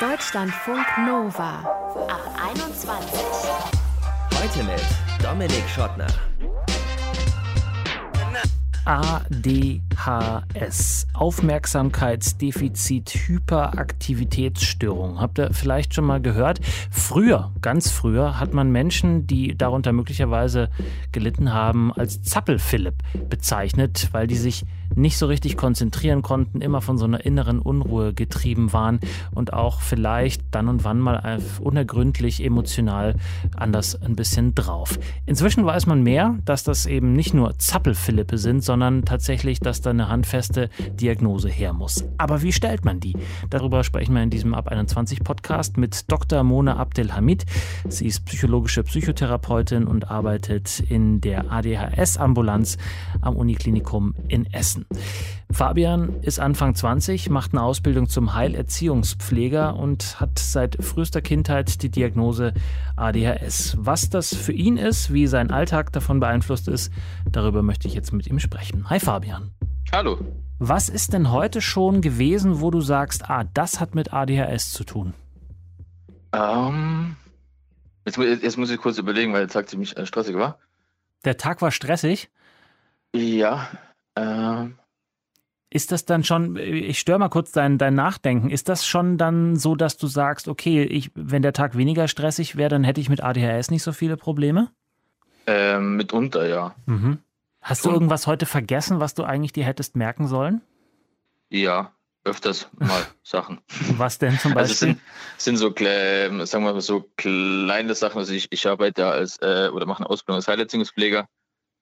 Deutschlandfunk Nova ab 21. Heute mit Dominik Schottner. ADHS, Aufmerksamkeitsdefizit Hyperaktivitätsstörung. Habt ihr vielleicht schon mal gehört? Früher, ganz früher, hat man Menschen, die darunter möglicherweise gelitten haben, als Zappelphilipp bezeichnet, weil die sich nicht so richtig konzentrieren konnten, immer von so einer inneren Unruhe getrieben waren und auch vielleicht dann und wann mal unergründlich emotional anders ein bisschen drauf. Inzwischen weiß man mehr, dass das eben nicht nur Zappelphilippe sind, sondern tatsächlich, dass da eine handfeste Diagnose her muss. Aber wie stellt man die? Darüber sprechen wir in diesem Ab 21 Podcast mit Dr. Mona Abdelhamid. Sie ist psychologische Psychotherapeutin und arbeitet in der ADHS-Ambulanz am Uniklinikum in Essen. Fabian ist Anfang 20, macht eine Ausbildung zum Heilerziehungspfleger und hat seit frühester Kindheit die Diagnose ADHS. Was das für ihn ist, wie sein Alltag davon beeinflusst ist, darüber möchte ich jetzt mit ihm sprechen. Hi Fabian. Hallo. Was ist denn heute schon gewesen, wo du sagst, ah, das hat mit ADHS zu tun? Ähm, jetzt, jetzt, muss ich kurz überlegen, weil der Tag ziemlich äh, stressig war. Der Tag war stressig? Ja. Ähm, ist das dann schon, ich störe mal kurz dein, dein Nachdenken, ist das schon dann so, dass du sagst, okay, ich, wenn der Tag weniger stressig wäre, dann hätte ich mit ADHS nicht so viele Probleme? Ähm, mitunter, ja. Mhm. Hast du irgendwas heute vergessen, was du eigentlich dir hättest merken sollen? Ja, öfters mal Sachen. Was denn zum Beispiel? Also es sind, sind so, sagen wir mal so kleine Sachen. Also ich, ich arbeite ja als, äh, oder mache eine Ausbildung als Heilerziehungspfleger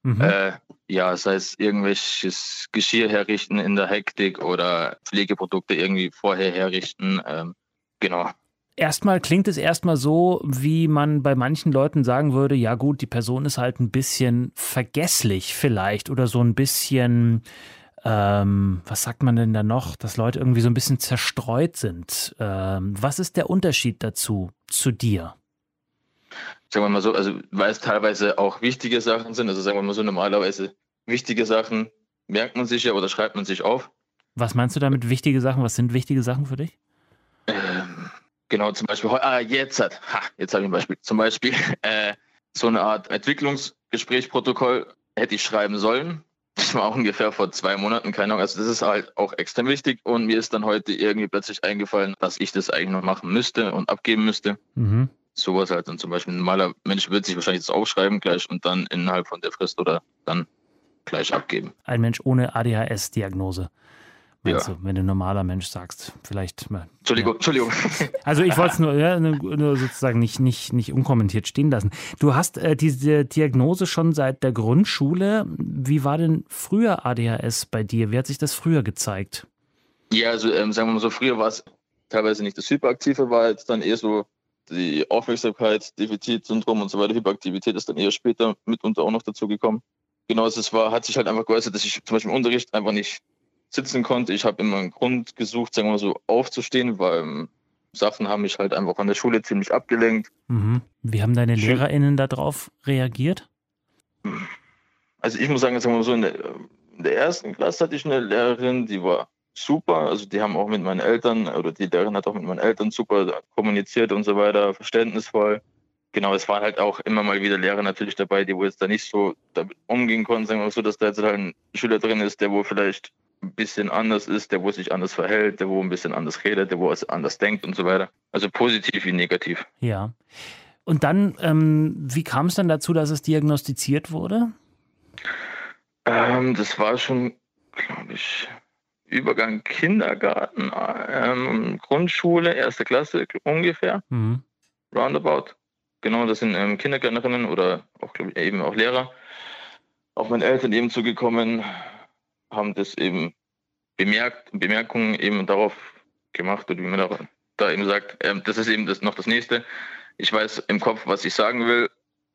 Mhm. Äh, ja, sei es irgendwelches Geschirr herrichten in der Hektik oder Pflegeprodukte irgendwie vorher herrichten. Ähm, genau. Erstmal klingt es erstmal so, wie man bei manchen Leuten sagen würde, ja gut, die Person ist halt ein bisschen vergesslich vielleicht oder so ein bisschen, ähm, was sagt man denn da noch, dass Leute irgendwie so ein bisschen zerstreut sind. Ähm, was ist der Unterschied dazu, zu dir? sagen wir mal so, also weil es teilweise auch wichtige Sachen sind, also sagen wir mal so, normalerweise wichtige Sachen merkt man sich ja oder schreibt man sich auf. Was meinst du damit wichtige Sachen? Was sind wichtige Sachen für dich? Genau, zum Beispiel, ah, jetzt hat, ha, jetzt habe ich ein Beispiel. Zum Beispiel äh, so eine Art Entwicklungsgesprächsprotokoll hätte ich schreiben sollen. Das war auch ungefähr vor zwei Monaten, keine Ahnung. Also das ist halt auch extrem wichtig und mir ist dann heute irgendwie plötzlich eingefallen, dass ich das eigentlich noch machen müsste und abgeben müsste. Mhm sowas halt dann zum Beispiel ein normaler Mensch wird sich wahrscheinlich das aufschreiben gleich und dann innerhalb von der Frist oder dann gleich abgeben. Ein Mensch ohne ADHS-Diagnose. Meinst ja. du, wenn du normaler Mensch sagst, vielleicht mal. Entschuldigung, ja. Entschuldigung. Also ich wollte es nur, ja, nur, sozusagen nicht, nicht, nicht unkommentiert stehen lassen. Du hast äh, diese Diagnose schon seit der Grundschule. Wie war denn früher ADHS bei dir? Wie hat sich das früher gezeigt? Ja, also ähm, sagen wir mal so, früher war es teilweise nicht das Hyperaktive, war jetzt dann eher so die Aufmerksamkeit, Defizitsyndrom und so weiter, Hyperaktivität ist dann eher später mitunter auch noch dazu gekommen. Genau, es war, hat sich halt einfach geäußert, dass ich zum Beispiel im Unterricht einfach nicht sitzen konnte. Ich habe immer einen Grund gesucht, sagen wir mal so, aufzustehen, weil ähm, Sachen haben mich halt einfach an der Schule ziemlich abgelenkt. Mhm. Wie haben deine LehrerInnen darauf reagiert? Also ich muss sagen, sagen wir mal so, in der, in der ersten Klasse hatte ich eine Lehrerin, die war super. Also die haben auch mit meinen Eltern oder die Lehrerin hat auch mit meinen Eltern super kommuniziert und so weiter, verständnisvoll. Genau, es waren halt auch immer mal wieder Lehrer natürlich dabei, die wo jetzt da nicht so damit umgehen konnten, sagen wir mal so, dass da jetzt halt ein Schüler drin ist, der wo vielleicht ein bisschen anders ist, der wo sich anders verhält, der wo ein bisschen anders redet, der wo anders denkt und so weiter. Also positiv wie negativ. Ja. Und dann, ähm, wie kam es dann dazu, dass es diagnostiziert wurde? Ähm, das war schon, glaube ich, Übergang Kindergarten, ähm, Grundschule, erste Klasse ungefähr. Mhm. Roundabout. Genau, das sind ähm, Kindergärtnerinnen oder auch, glaube ich, eben auch Lehrer. Auch meine Eltern eben zugekommen, haben das eben bemerkt, Bemerkungen eben darauf gemacht oder wie man da, eben sagt, ähm, das ist eben das, noch das nächste. Ich weiß im Kopf, was ich sagen will,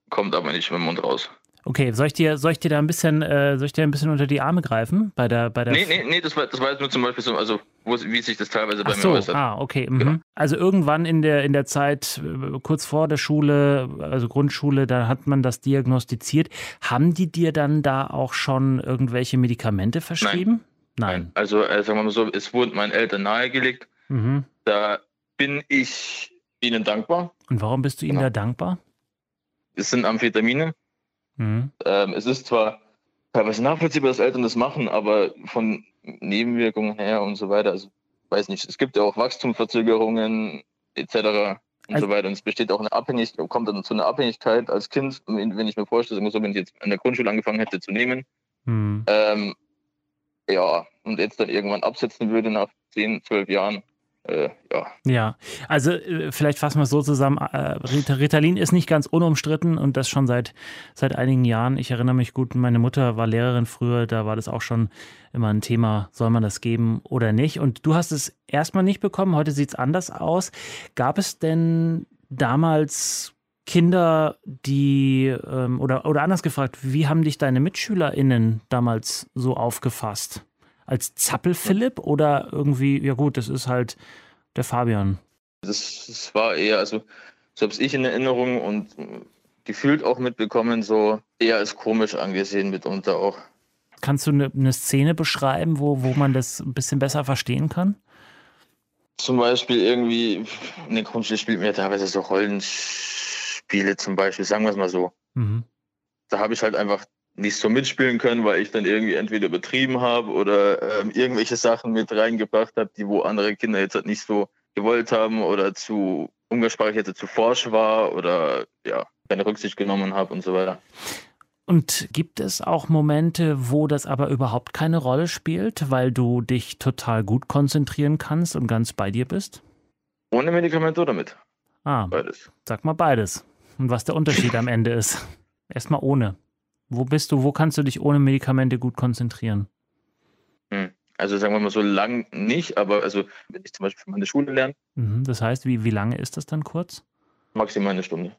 kommt aber nicht mit dem Mund raus. Okay, soll ich dir, soll ich dir da ein bisschen, äh, soll ich dir ein bisschen unter die Arme greifen? Bei der, bei der nee, nee, nee, das war, das war jetzt nur zum Beispiel so, also wo, wie sich das teilweise bei Ach so, mir äußert. Ah, okay. Mhm. Genau. Also irgendwann in der, in der Zeit, äh, kurz vor der Schule, also Grundschule, da hat man das diagnostiziert. Haben die dir dann da auch schon irgendwelche Medikamente verschrieben? Nein. Nein. Also, äh, sagen wir mal so, es wurde meinen Eltern nahegelegt. Mhm. Da bin ich ihnen dankbar. Und warum bist du ihnen genau. da dankbar? Es sind Amphetamine. Mhm. Ähm, es ist zwar teilweise nachvollziehbar, dass Eltern das machen, aber von Nebenwirkungen her und so weiter, also weiß nicht, es gibt ja auch Wachstumsverzögerungen etc. und also, so weiter. Und es besteht auch eine Abhängigkeit, kommt dann zu einer Abhängigkeit als Kind, wenn ich mir vorstelle, so, wenn ich jetzt in der Grundschule angefangen hätte zu nehmen, mhm. ähm, ja, und jetzt dann irgendwann absetzen würde nach 10, 12 Jahren, äh, ja. Ja, also äh, vielleicht fassen wir es so zusammen. Äh, Ritalin ist nicht ganz unumstritten und das schon seit, seit einigen Jahren. Ich erinnere mich gut, meine Mutter war Lehrerin früher, da war das auch schon immer ein Thema, soll man das geben oder nicht. Und du hast es erstmal nicht bekommen, heute sieht es anders aus. Gab es denn damals Kinder, die, ähm, oder, oder anders gefragt, wie haben dich deine MitschülerInnen damals so aufgefasst? Als Zappel-Philipp oder irgendwie, ja gut, das ist halt der Fabian? Das, das war eher, also so habe ich in Erinnerung und gefühlt auch mitbekommen, so eher als komisch angesehen mitunter auch. Kannst du eine, eine Szene beschreiben, wo, wo man das ein bisschen besser verstehen kann? Zum Beispiel irgendwie, in der Grundschule spielt ja teilweise so Rollenspiele zum Beispiel, sagen wir es mal so. Mhm. Da habe ich halt einfach nicht so mitspielen können, weil ich dann irgendwie entweder übertrieben habe oder ähm, irgendwelche Sachen mit reingebracht habe, die wo andere Kinder jetzt halt nicht so gewollt haben oder zu umgangssprachlich jetzt zu forsch war oder ja, keine Rücksicht genommen habe und so weiter. Und gibt es auch Momente, wo das aber überhaupt keine Rolle spielt, weil du dich total gut konzentrieren kannst und ganz bei dir bist? Ohne Medikamente oder mit? Ah, beides. Sag mal beides. Und was der Unterschied am Ende ist. Erstmal ohne. Wo bist du, wo kannst du dich ohne Medikamente gut konzentrieren? Hm. Also sagen wir mal so lang nicht, aber also wenn ich zum Beispiel für meine Schule lerne. Mhm, das heißt, wie, wie lange ist das dann kurz? Maximal eine Stunde.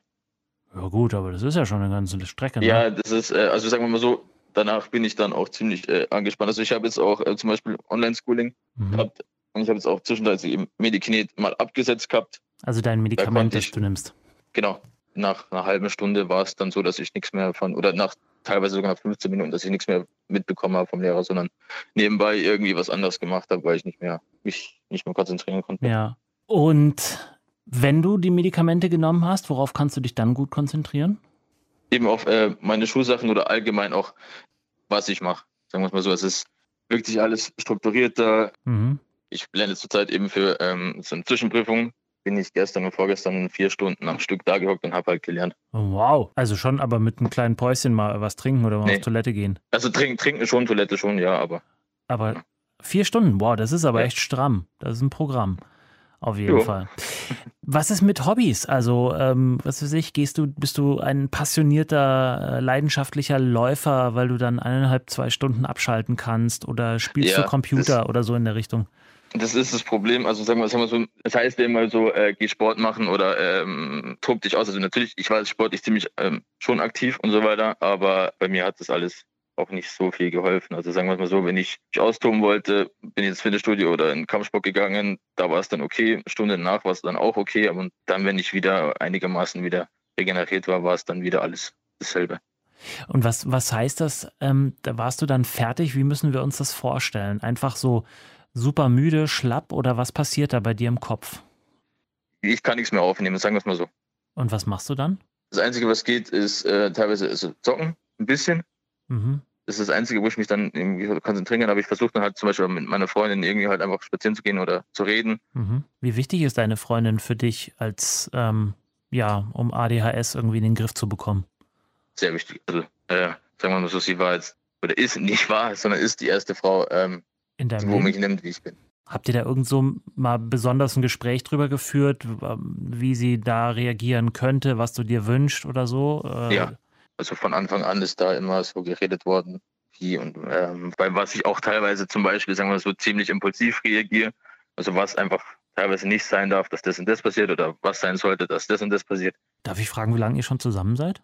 Ja gut, aber das ist ja schon eine ganze Strecke. Ne? Ja, das ist, äh, also sagen wir mal so, danach bin ich dann auch ziemlich äh, angespannt. Also ich habe jetzt auch äh, zum Beispiel Online-Schooling mhm. gehabt und ich habe jetzt auch zwischenzeitlich eben Medikinet mal abgesetzt gehabt. Also dein Medikament, das du nimmst. Genau. Nach einer halben Stunde war es dann so, dass ich nichts mehr von, oder nach teilweise sogar nach 15 Minuten, dass ich nichts mehr mitbekommen habe vom Lehrer, sondern nebenbei irgendwie was anderes gemacht habe, weil ich nicht mehr mich nicht mehr konzentrieren konnte. Ja. Und wenn du die Medikamente genommen hast, worauf kannst du dich dann gut konzentrieren? Eben auf äh, meine Schulsachen oder allgemein auch, was ich mache. Sagen wir es mal so, es ist wirklich alles strukturierter. Mhm. Ich lerne zurzeit eben für ähm, so eine Zwischenprüfung bin ich gestern und vorgestern vier Stunden am Stück da gehockt und habe halt gelernt. Wow. Also schon aber mit einem kleinen Päuschen mal was trinken oder mal nee. auf Toilette gehen. Also trinken, trinken schon, Toilette schon, ja, aber. Aber vier Stunden, wow, das ist aber ja. echt stramm. Das ist ein Programm. Auf jeden jo. Fall. Was ist mit Hobbys? Also, ähm, was weiß ich, gehst du, bist du ein passionierter, äh, leidenschaftlicher Läufer, weil du dann eineinhalb, zwei Stunden abschalten kannst oder spielst ja, du Computer oder so in der Richtung? Das ist das Problem. Also sagen wir, sagen wir so, das heißt ja immer so, äh, geh Sport machen oder ähm, tob dich aus. Also natürlich, ich war sportlich ziemlich ähm, schon aktiv und so weiter, aber bei mir hat das alles auch nicht so viel geholfen. Also sagen wir mal so, wenn ich mich austoben wollte, bin ich ins Fitnessstudio oder in Kampfsport gegangen, da war es dann okay. Eine Stunde danach war es dann auch okay, aber dann, wenn ich wieder einigermaßen wieder regeneriert war, war es dann wieder alles dasselbe. Und was, was heißt das? Ähm, da warst du dann fertig? Wie müssen wir uns das vorstellen? Einfach so super müde, schlapp oder was passiert da bei dir im Kopf? Ich kann nichts mehr aufnehmen, sagen wir es mal so. Und was machst du dann? Das Einzige, was geht, ist äh, teilweise ist zocken, ein bisschen. Mhm. Das ist das Einzige, wo ich mich dann irgendwie konzentrieren kann. Aber ich versuche dann halt zum Beispiel mit meiner Freundin irgendwie halt einfach spazieren zu gehen oder zu reden. Mhm. Wie wichtig ist deine Freundin für dich als, ähm, ja, um ADHS irgendwie in den Griff zu bekommen? Sehr wichtig. Also, äh, sagen wir mal so, sie war jetzt, oder ist nicht wahr, sondern ist die erste Frau, ähm, in deinem wo Leben? mich nimmt, wie ich bin. Habt ihr da irgend so mal besonders ein Gespräch drüber geführt, wie sie da reagieren könnte, was du dir wünschst oder so? Äh, ja, also von Anfang an ist da immer so geredet worden, wie und ähm, bei was ich auch teilweise zum Beispiel, sagen wir so, ziemlich impulsiv reagiere. Also was einfach teilweise nicht sein darf, dass das und das passiert oder was sein sollte, dass das und das passiert. Darf ich fragen, wie lange ihr schon zusammen seid?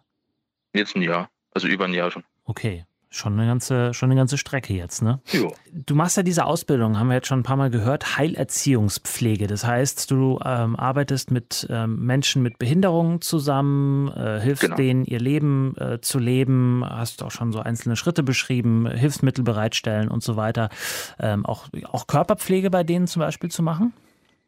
Jetzt ein Jahr, also über ein Jahr schon. Okay. Schon eine ganze, schon eine ganze Strecke jetzt, ne? Jo. Du machst ja diese Ausbildung, haben wir jetzt schon ein paar Mal gehört, Heilerziehungspflege. Das heißt, du ähm, arbeitest mit ähm, Menschen mit Behinderungen zusammen, äh, hilfst genau. denen, ihr Leben äh, zu leben, hast auch schon so einzelne Schritte beschrieben, Hilfsmittel bereitstellen und so weiter. Ähm, auch, auch Körperpflege bei denen zum Beispiel zu machen?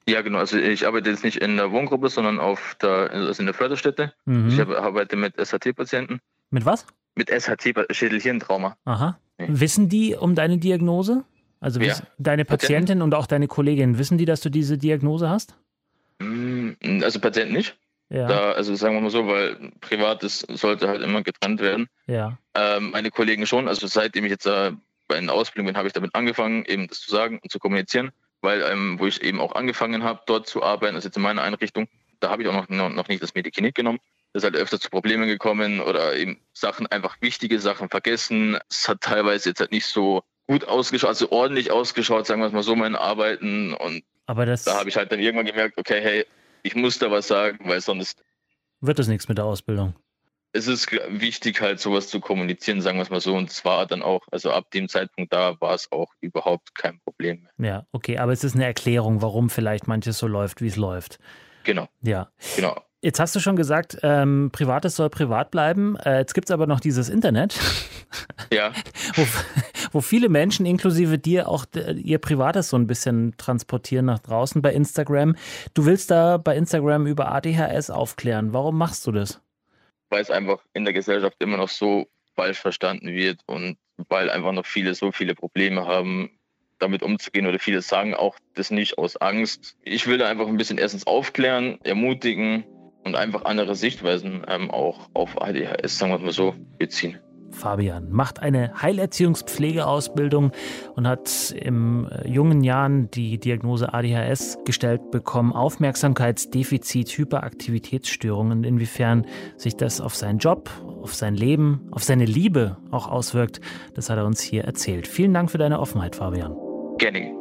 Ja, genau. Also ich arbeite jetzt nicht in der Wohngruppe, sondern auf der, also in der Förderstätte. Mhm. Ich arbeite mit SHT-Patienten. Mit was? Mit SHT, Schädelhirntrauma. Aha. Ja. Wissen die um deine Diagnose? Also ja. deine Patientin Patienten und auch deine Kollegin, wissen die, dass du diese Diagnose hast? Mm, also Patienten nicht. Ja. Da, also sagen wir mal so, weil Privates sollte halt immer getrennt werden. Ja. Ähm, meine Kollegen schon. Also seitdem ich jetzt äh, bei einer Ausbildung bin, habe ich damit angefangen, eben das zu sagen und zu kommunizieren. Weil, ähm, wo ich eben auch angefangen habe, dort zu arbeiten, also jetzt in meiner Einrichtung, da habe ich auch noch, noch nicht das Medikinet genommen. Das ist halt öfter zu Problemen gekommen oder eben Sachen, einfach wichtige Sachen vergessen. Es hat teilweise jetzt halt nicht so gut ausgeschaut, also ordentlich ausgeschaut, sagen wir es mal so, meine Arbeiten. Und Aber das da habe ich halt dann irgendwann gemerkt, okay, hey, ich muss da was sagen, weil sonst wird das nichts mit der Ausbildung. Es ist wichtig, halt sowas zu kommunizieren, sagen wir es mal so. Und zwar dann auch, also ab dem Zeitpunkt da war es auch überhaupt kein Problem mehr. Ja, okay, aber es ist eine Erklärung, warum vielleicht manches so läuft, wie es läuft. Genau. Ja. Genau. Jetzt hast du schon gesagt, ähm, Privates soll privat bleiben. Äh, jetzt gibt es aber noch dieses Internet. Ja. wo, wo, viele Menschen, inklusive dir, auch ihr Privates so ein bisschen transportieren nach draußen bei Instagram. Du willst da bei Instagram über ADHS aufklären. Warum machst du das? Weil es einfach in der Gesellschaft immer noch so falsch verstanden wird und weil einfach noch viele so viele Probleme haben, damit umzugehen oder viele sagen auch das nicht aus Angst. Ich will da einfach ein bisschen erstens aufklären, ermutigen und einfach andere Sichtweisen ähm, auch auf ADHS, sagen wir mal so, beziehen. Fabian macht eine Heilerziehungspflegeausbildung und hat im äh, jungen Jahren die Diagnose ADHS gestellt bekommen, Aufmerksamkeitsdefizit, Hyperaktivitätsstörungen. Inwiefern sich das auf seinen Job, auf sein Leben, auf seine Liebe auch auswirkt, das hat er uns hier erzählt. Vielen Dank für deine Offenheit, Fabian. Gerne.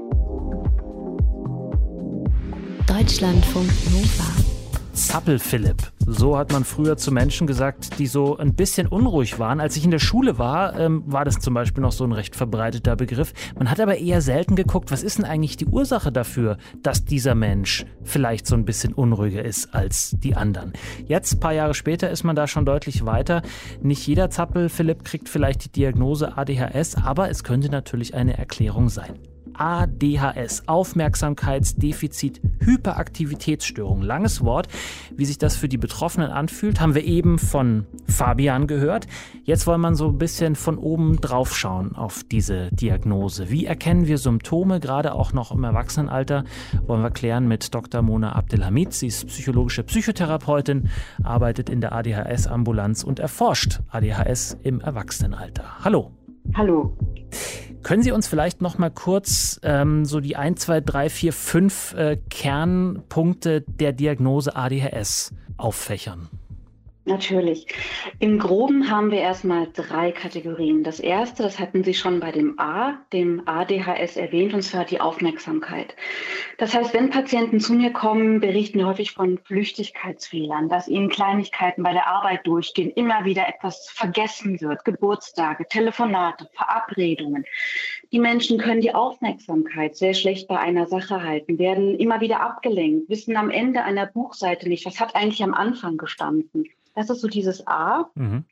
Deutschlandfunk Nova. Zappel-Philipp. So hat man früher zu Menschen gesagt, die so ein bisschen unruhig waren. Als ich in der Schule war, ähm, war das zum Beispiel noch so ein recht verbreiteter Begriff. Man hat aber eher selten geguckt, was ist denn eigentlich die Ursache dafür, dass dieser Mensch vielleicht so ein bisschen unruhiger ist als die anderen. Jetzt, paar Jahre später, ist man da schon deutlich weiter. Nicht jeder Zappel-Philipp kriegt vielleicht die Diagnose ADHS, aber es könnte natürlich eine Erklärung sein. ADHS, Aufmerksamkeitsdefizit Hyperaktivitätsstörung. Langes Wort. Wie sich das für die Betroffenen anfühlt, haben wir eben von Fabian gehört. Jetzt wollen wir so ein bisschen von oben drauf schauen auf diese Diagnose. Wie erkennen wir Symptome, gerade auch noch im Erwachsenenalter? Wollen wir klären mit Dr. Mona Abdelhamid. Sie ist psychologische Psychotherapeutin, arbeitet in der ADHS-Ambulanz und erforscht ADHS im Erwachsenenalter. Hallo. Hallo. Können Sie uns vielleicht noch mal kurz ähm, so die 1, 2, 3, 4, 5 äh, Kernpunkte der Diagnose ADHS auffächern? Natürlich. Im Groben haben wir erstmal drei Kategorien. Das erste, das hatten Sie schon bei dem A, dem ADHS erwähnt, und zwar die Aufmerksamkeit. Das heißt, wenn Patienten zu mir kommen, berichten häufig von Flüchtigkeitsfehlern, dass ihnen Kleinigkeiten bei der Arbeit durchgehen, immer wieder etwas vergessen wird, Geburtstage, Telefonate, Verabredungen. Die Menschen können die Aufmerksamkeit sehr schlecht bei einer Sache halten, werden immer wieder abgelenkt, wissen am Ende einer Buchseite nicht, was hat eigentlich am Anfang gestanden. Das ist so dieses A. Mhm.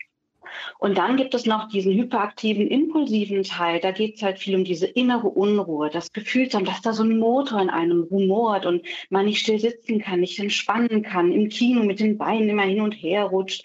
Und dann gibt es noch diesen hyperaktiven, impulsiven Teil. Da geht es halt viel um diese innere Unruhe, das Gefühl, dass da so ein Motor in einem rumort und man nicht still sitzen kann, nicht entspannen kann, im Kino mit den Beinen immer hin und her rutscht.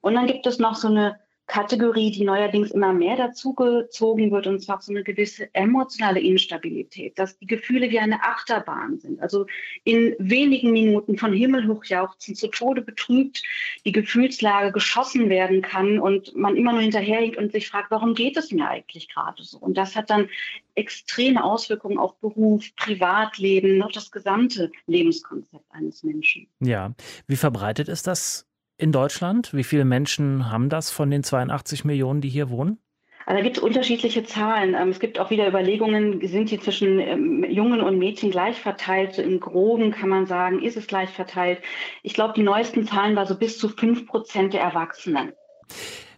Und dann gibt es noch so eine Kategorie, die neuerdings immer mehr dazugezogen wird, und zwar so eine gewisse emotionale Instabilität, dass die Gefühle wie eine Achterbahn sind. Also in wenigen Minuten von Himmel hochjauchzen, zu Tode betrübt, die Gefühlslage geschossen werden kann und man immer nur hinterherhinkt und sich fragt, warum geht es mir eigentlich gerade so? Und das hat dann extreme Auswirkungen auf Beruf, Privatleben, auf das gesamte Lebenskonzept eines Menschen. Ja, wie verbreitet ist das in Deutschland? Wie viele Menschen haben das von den 82 Millionen, die hier wohnen? Also da gibt es unterschiedliche Zahlen. Ähm, es gibt auch wieder Überlegungen, sind die zwischen ähm, Jungen und Mädchen gleich verteilt? So Im Groben kann man sagen, ist es gleich verteilt. Ich glaube, die neuesten Zahlen waren so bis zu 5 Prozent der Erwachsenen.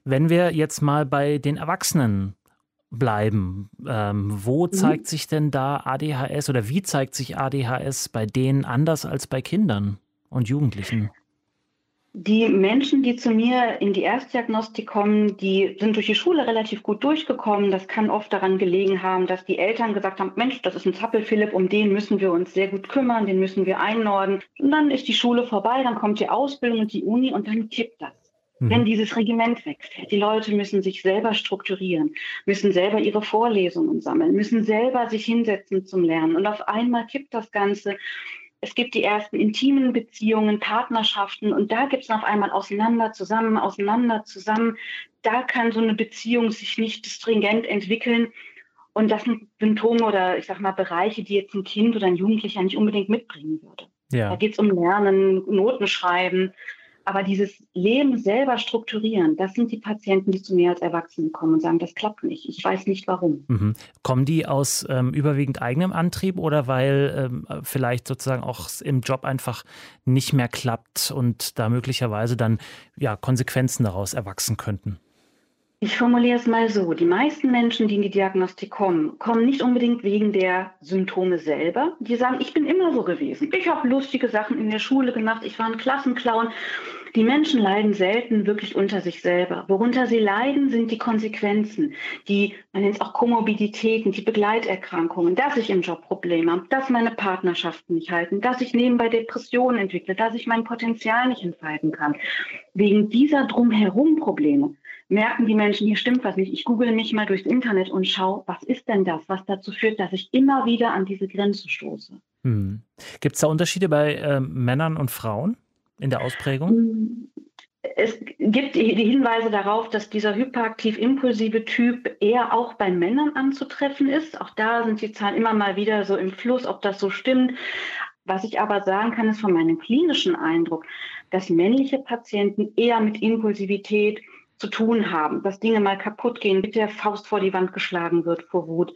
Wenn wir jetzt mal bei den Erwachsenen bleiben, ähm, wo mhm. zeigt sich denn da ADHS oder wie zeigt sich ADHS bei denen anders als bei Kindern und Jugendlichen? Die Menschen, die zu mir in die Erstdiagnostik kommen, die sind durch die Schule relativ gut durchgekommen. Das kann oft daran gelegen haben, dass die Eltern gesagt haben, Mensch, das ist ein Zappel-Philipp, um den müssen wir uns sehr gut kümmern, den müssen wir einnorden. Und dann ist die Schule vorbei, dann kommt die Ausbildung und die Uni und dann kippt das. Mhm. Wenn dieses Regiment wegfällt. Die Leute müssen sich selber strukturieren, müssen selber ihre Vorlesungen sammeln, müssen selber sich hinsetzen zum Lernen. Und auf einmal kippt das Ganze es gibt die ersten intimen Beziehungen, Partnerschaften und da gibt es auf einmal auseinander, zusammen, auseinander, zusammen. Da kann so eine Beziehung sich nicht stringent entwickeln. Und das sind Symptome oder ich sag mal Bereiche, die jetzt ein Kind oder ein Jugendlicher nicht unbedingt mitbringen würde. Ja. Da geht es um Lernen, Noten schreiben, aber dieses Leben selber strukturieren, das sind die Patienten, die zu mir als Erwachsene kommen und sagen, das klappt nicht. Ich weiß nicht warum. Mhm. Kommen die aus ähm, überwiegend eigenem Antrieb oder weil ähm, vielleicht sozusagen auch im Job einfach nicht mehr klappt und da möglicherweise dann ja, Konsequenzen daraus erwachsen könnten? Ich formuliere es mal so. Die meisten Menschen, die in die Diagnostik kommen, kommen nicht unbedingt wegen der Symptome selber. Die sagen, ich bin immer so gewesen. Ich habe lustige Sachen in der Schule gemacht. Ich war ein Klassenclown. Die Menschen leiden selten wirklich unter sich selber. Worunter sie leiden, sind die Konsequenzen, die, man nennt es auch Komorbiditäten, die Begleiterkrankungen, dass ich im Job Probleme habe, dass meine Partnerschaften nicht halten, dass ich nebenbei Depressionen entwickle, dass ich mein Potenzial nicht entfalten kann. Wegen dieser drumherum Probleme merken die Menschen, hier stimmt was nicht. Ich google mich mal durchs Internet und schaue, was ist denn das, was dazu führt, dass ich immer wieder an diese Grenze stoße. Hm. Gibt es da Unterschiede bei äh, Männern und Frauen in der Ausprägung? Hm. Es gibt die Hinweise darauf, dass dieser hyperaktiv-impulsive Typ eher auch bei Männern anzutreffen ist. Auch da sind die Zahlen immer mal wieder so im Fluss, ob das so stimmt. Was ich aber sagen kann, ist von meinem klinischen Eindruck, dass männliche Patienten eher mit Impulsivität, zu tun haben, dass Dinge mal kaputt gehen, mit der Faust vor die Wand geschlagen wird vor Wut,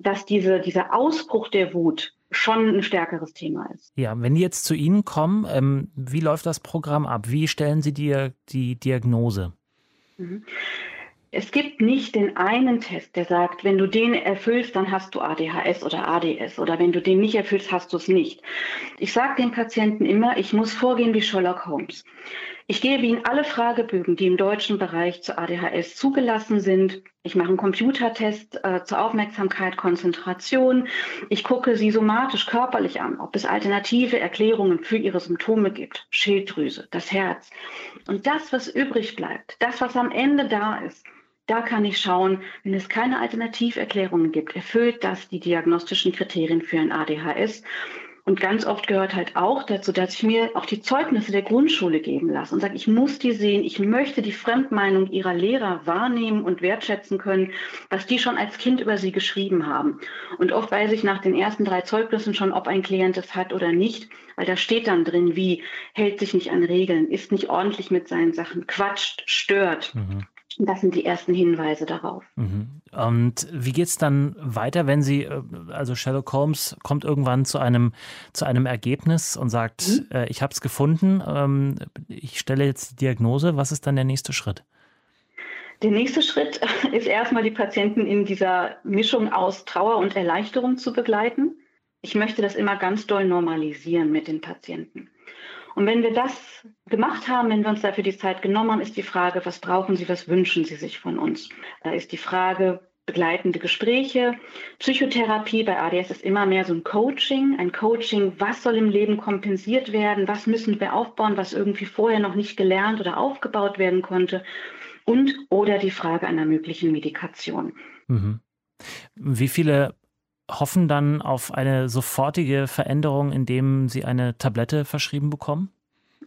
dass diese, dieser Ausbruch der Wut schon ein stärkeres Thema ist. Ja, wenn die jetzt zu Ihnen kommen, ähm, wie läuft das Programm ab? Wie stellen Sie dir die Diagnose? Mhm. Es gibt nicht den einen Test, der sagt, wenn du den erfüllst, dann hast du ADHS oder ADS oder wenn du den nicht erfüllst, hast du es nicht. Ich sage den Patienten immer, ich muss vorgehen wie Sherlock Holmes. Ich gebe Ihnen alle Fragebögen, die im deutschen Bereich zu ADHS zugelassen sind. Ich mache einen Computertest äh, zur Aufmerksamkeit, Konzentration. Ich gucke Sie somatisch körperlich an, ob es alternative Erklärungen für Ihre Symptome gibt. Schilddrüse, das Herz. Und das, was übrig bleibt, das, was am Ende da ist, da kann ich schauen, wenn es keine Alternativerklärungen gibt, erfüllt das die diagnostischen Kriterien für ein ADHS. Und ganz oft gehört halt auch dazu, dass ich mir auch die Zeugnisse der Grundschule geben lasse und sage, ich muss die sehen, ich möchte die Fremdmeinung ihrer Lehrer wahrnehmen und wertschätzen können, was die schon als Kind über sie geschrieben haben. Und oft weiß ich nach den ersten drei Zeugnissen schon, ob ein Klient es hat oder nicht, weil da steht dann drin, wie hält sich nicht an Regeln, ist nicht ordentlich mit seinen Sachen, quatscht, stört. Mhm. Das sind die ersten Hinweise darauf. Mhm. Und wie geht es dann weiter, wenn Sie, äh, also Sherlock Holmes kommt irgendwann zu einem, zu einem Ergebnis und sagt, mhm. äh, ich habe es gefunden, ähm, ich stelle jetzt die Diagnose, was ist dann der nächste Schritt? Der nächste Schritt ist erstmal die Patienten in dieser Mischung aus Trauer und Erleichterung zu begleiten. Ich möchte das immer ganz doll normalisieren mit den Patienten. Und wenn wir das gemacht haben, wenn wir uns dafür die Zeit genommen haben, ist die Frage, was brauchen Sie, was wünschen Sie sich von uns? Da ist die Frage, begleitende Gespräche. Psychotherapie bei ADS ist immer mehr so ein Coaching, ein Coaching, was soll im Leben kompensiert werden, was müssen wir aufbauen, was irgendwie vorher noch nicht gelernt oder aufgebaut werden konnte und oder die Frage einer möglichen Medikation. Mhm. Wie viele hoffen dann auf eine sofortige Veränderung, indem sie eine Tablette verschrieben bekommen?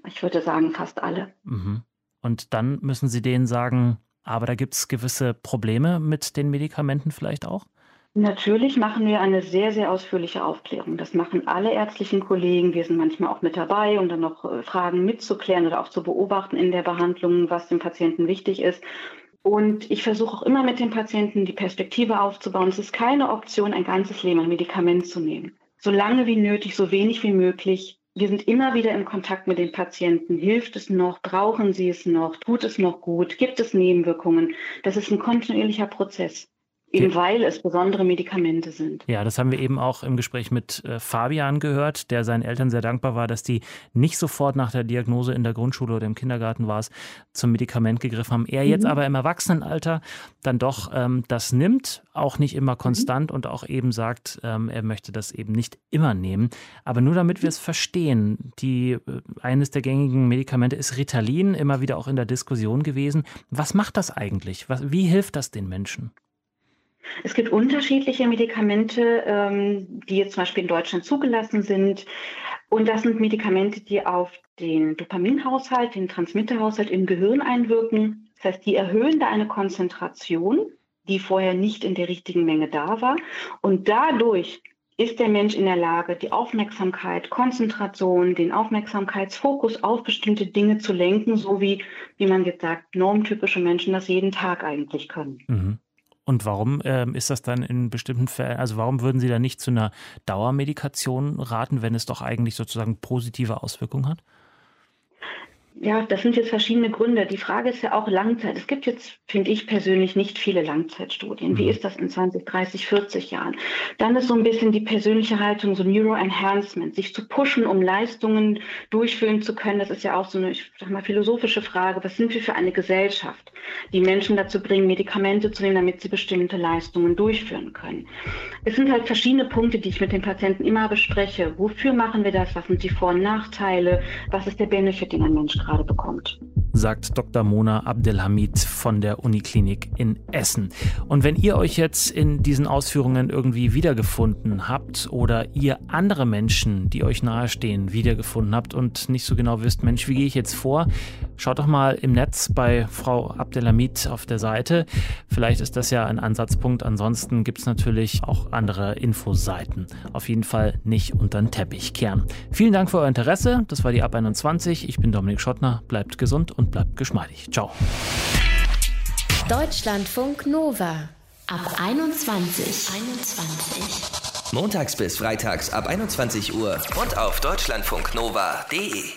Ich würde sagen, fast alle. Mhm. Und dann müssen Sie denen sagen, aber da gibt es gewisse Probleme mit den Medikamenten vielleicht auch? Natürlich machen wir eine sehr, sehr ausführliche Aufklärung. Das machen alle ärztlichen Kollegen. Wir sind manchmal auch mit dabei, um dann noch äh, Fragen mitzuklären oder auch zu beobachten in der Behandlung, was dem Patienten wichtig ist. Und ich versuche auch immer mit den Patienten die Perspektive aufzubauen. Es ist keine Option, ein ganzes Leben ein Medikament zu nehmen. So lange wie nötig, so wenig wie möglich. Wir sind immer wieder im Kontakt mit den Patienten. Hilft es noch? Brauchen sie es noch? Tut es noch gut? Gibt es Nebenwirkungen? Das ist ein kontinuierlicher Prozess. Eben weil es besondere Medikamente sind. Ja, das haben wir eben auch im Gespräch mit äh, Fabian gehört, der seinen Eltern sehr dankbar war, dass die nicht sofort nach der Diagnose in der Grundschule oder im Kindergarten war es, zum Medikament gegriffen haben. Er mhm. jetzt aber im Erwachsenenalter dann doch ähm, das nimmt, auch nicht immer konstant mhm. und auch eben sagt, ähm, er möchte das eben nicht immer nehmen. Aber nur damit wir es verstehen, die, äh, eines der gängigen Medikamente ist Ritalin, immer wieder auch in der Diskussion gewesen. Was macht das eigentlich? Was, wie hilft das den Menschen? Es gibt unterschiedliche Medikamente, ähm, die jetzt zum Beispiel in Deutschland zugelassen sind. Und das sind Medikamente, die auf den Dopaminhaushalt, den Transmitterhaushalt im Gehirn einwirken. Das heißt, die erhöhen da eine Konzentration, die vorher nicht in der richtigen Menge da war. Und dadurch ist der Mensch in der Lage, die Aufmerksamkeit, Konzentration, den Aufmerksamkeitsfokus auf bestimmte Dinge zu lenken, so wie, wie man jetzt sagt, normtypische Menschen das jeden Tag eigentlich können. Mhm. Und warum ähm, ist das dann in bestimmten Fällen, also warum würden Sie da nicht zu einer Dauermedikation raten, wenn es doch eigentlich sozusagen positive Auswirkungen hat? Ja, das sind jetzt verschiedene Gründe. Die Frage ist ja auch Langzeit. Es gibt jetzt, finde ich persönlich, nicht viele Langzeitstudien. Wie mhm. ist das in 20, 30, 40 Jahren? Dann ist so ein bisschen die persönliche Haltung, so Neuroenhancement, sich zu pushen, um Leistungen durchführen zu können. Das ist ja auch so eine, ich sag mal, philosophische Frage. Was sind wir für eine Gesellschaft, die Menschen dazu bringen, Medikamente zu nehmen, damit sie bestimmte Leistungen durchführen können? Es sind halt verschiedene Punkte, die ich mit den Patienten immer bespreche. Wofür machen wir das? Was sind die Vor- und Nachteile? Was ist der Benefit, den ein Mensch gerade bekommt sagt Dr. Mona Abdelhamid von der Uniklinik in Essen. Und wenn ihr euch jetzt in diesen Ausführungen irgendwie wiedergefunden habt oder ihr andere Menschen, die euch nahestehen, wiedergefunden habt und nicht so genau wisst, Mensch, wie gehe ich jetzt vor, schaut doch mal im Netz bei Frau Abdelhamid auf der Seite. Vielleicht ist das ja ein Ansatzpunkt. Ansonsten gibt es natürlich auch andere Infoseiten. Auf jeden Fall nicht unter den Teppich kehren. Vielen Dank für euer Interesse. Das war die Ab 21. Ich bin Dominik Schottner. Bleibt gesund und bleibt geschmeidig. Ciao. Deutschlandfunk Nova ab 21. 21. Montags bis freitags ab 21 Uhr und auf deutschlandfunknova.de.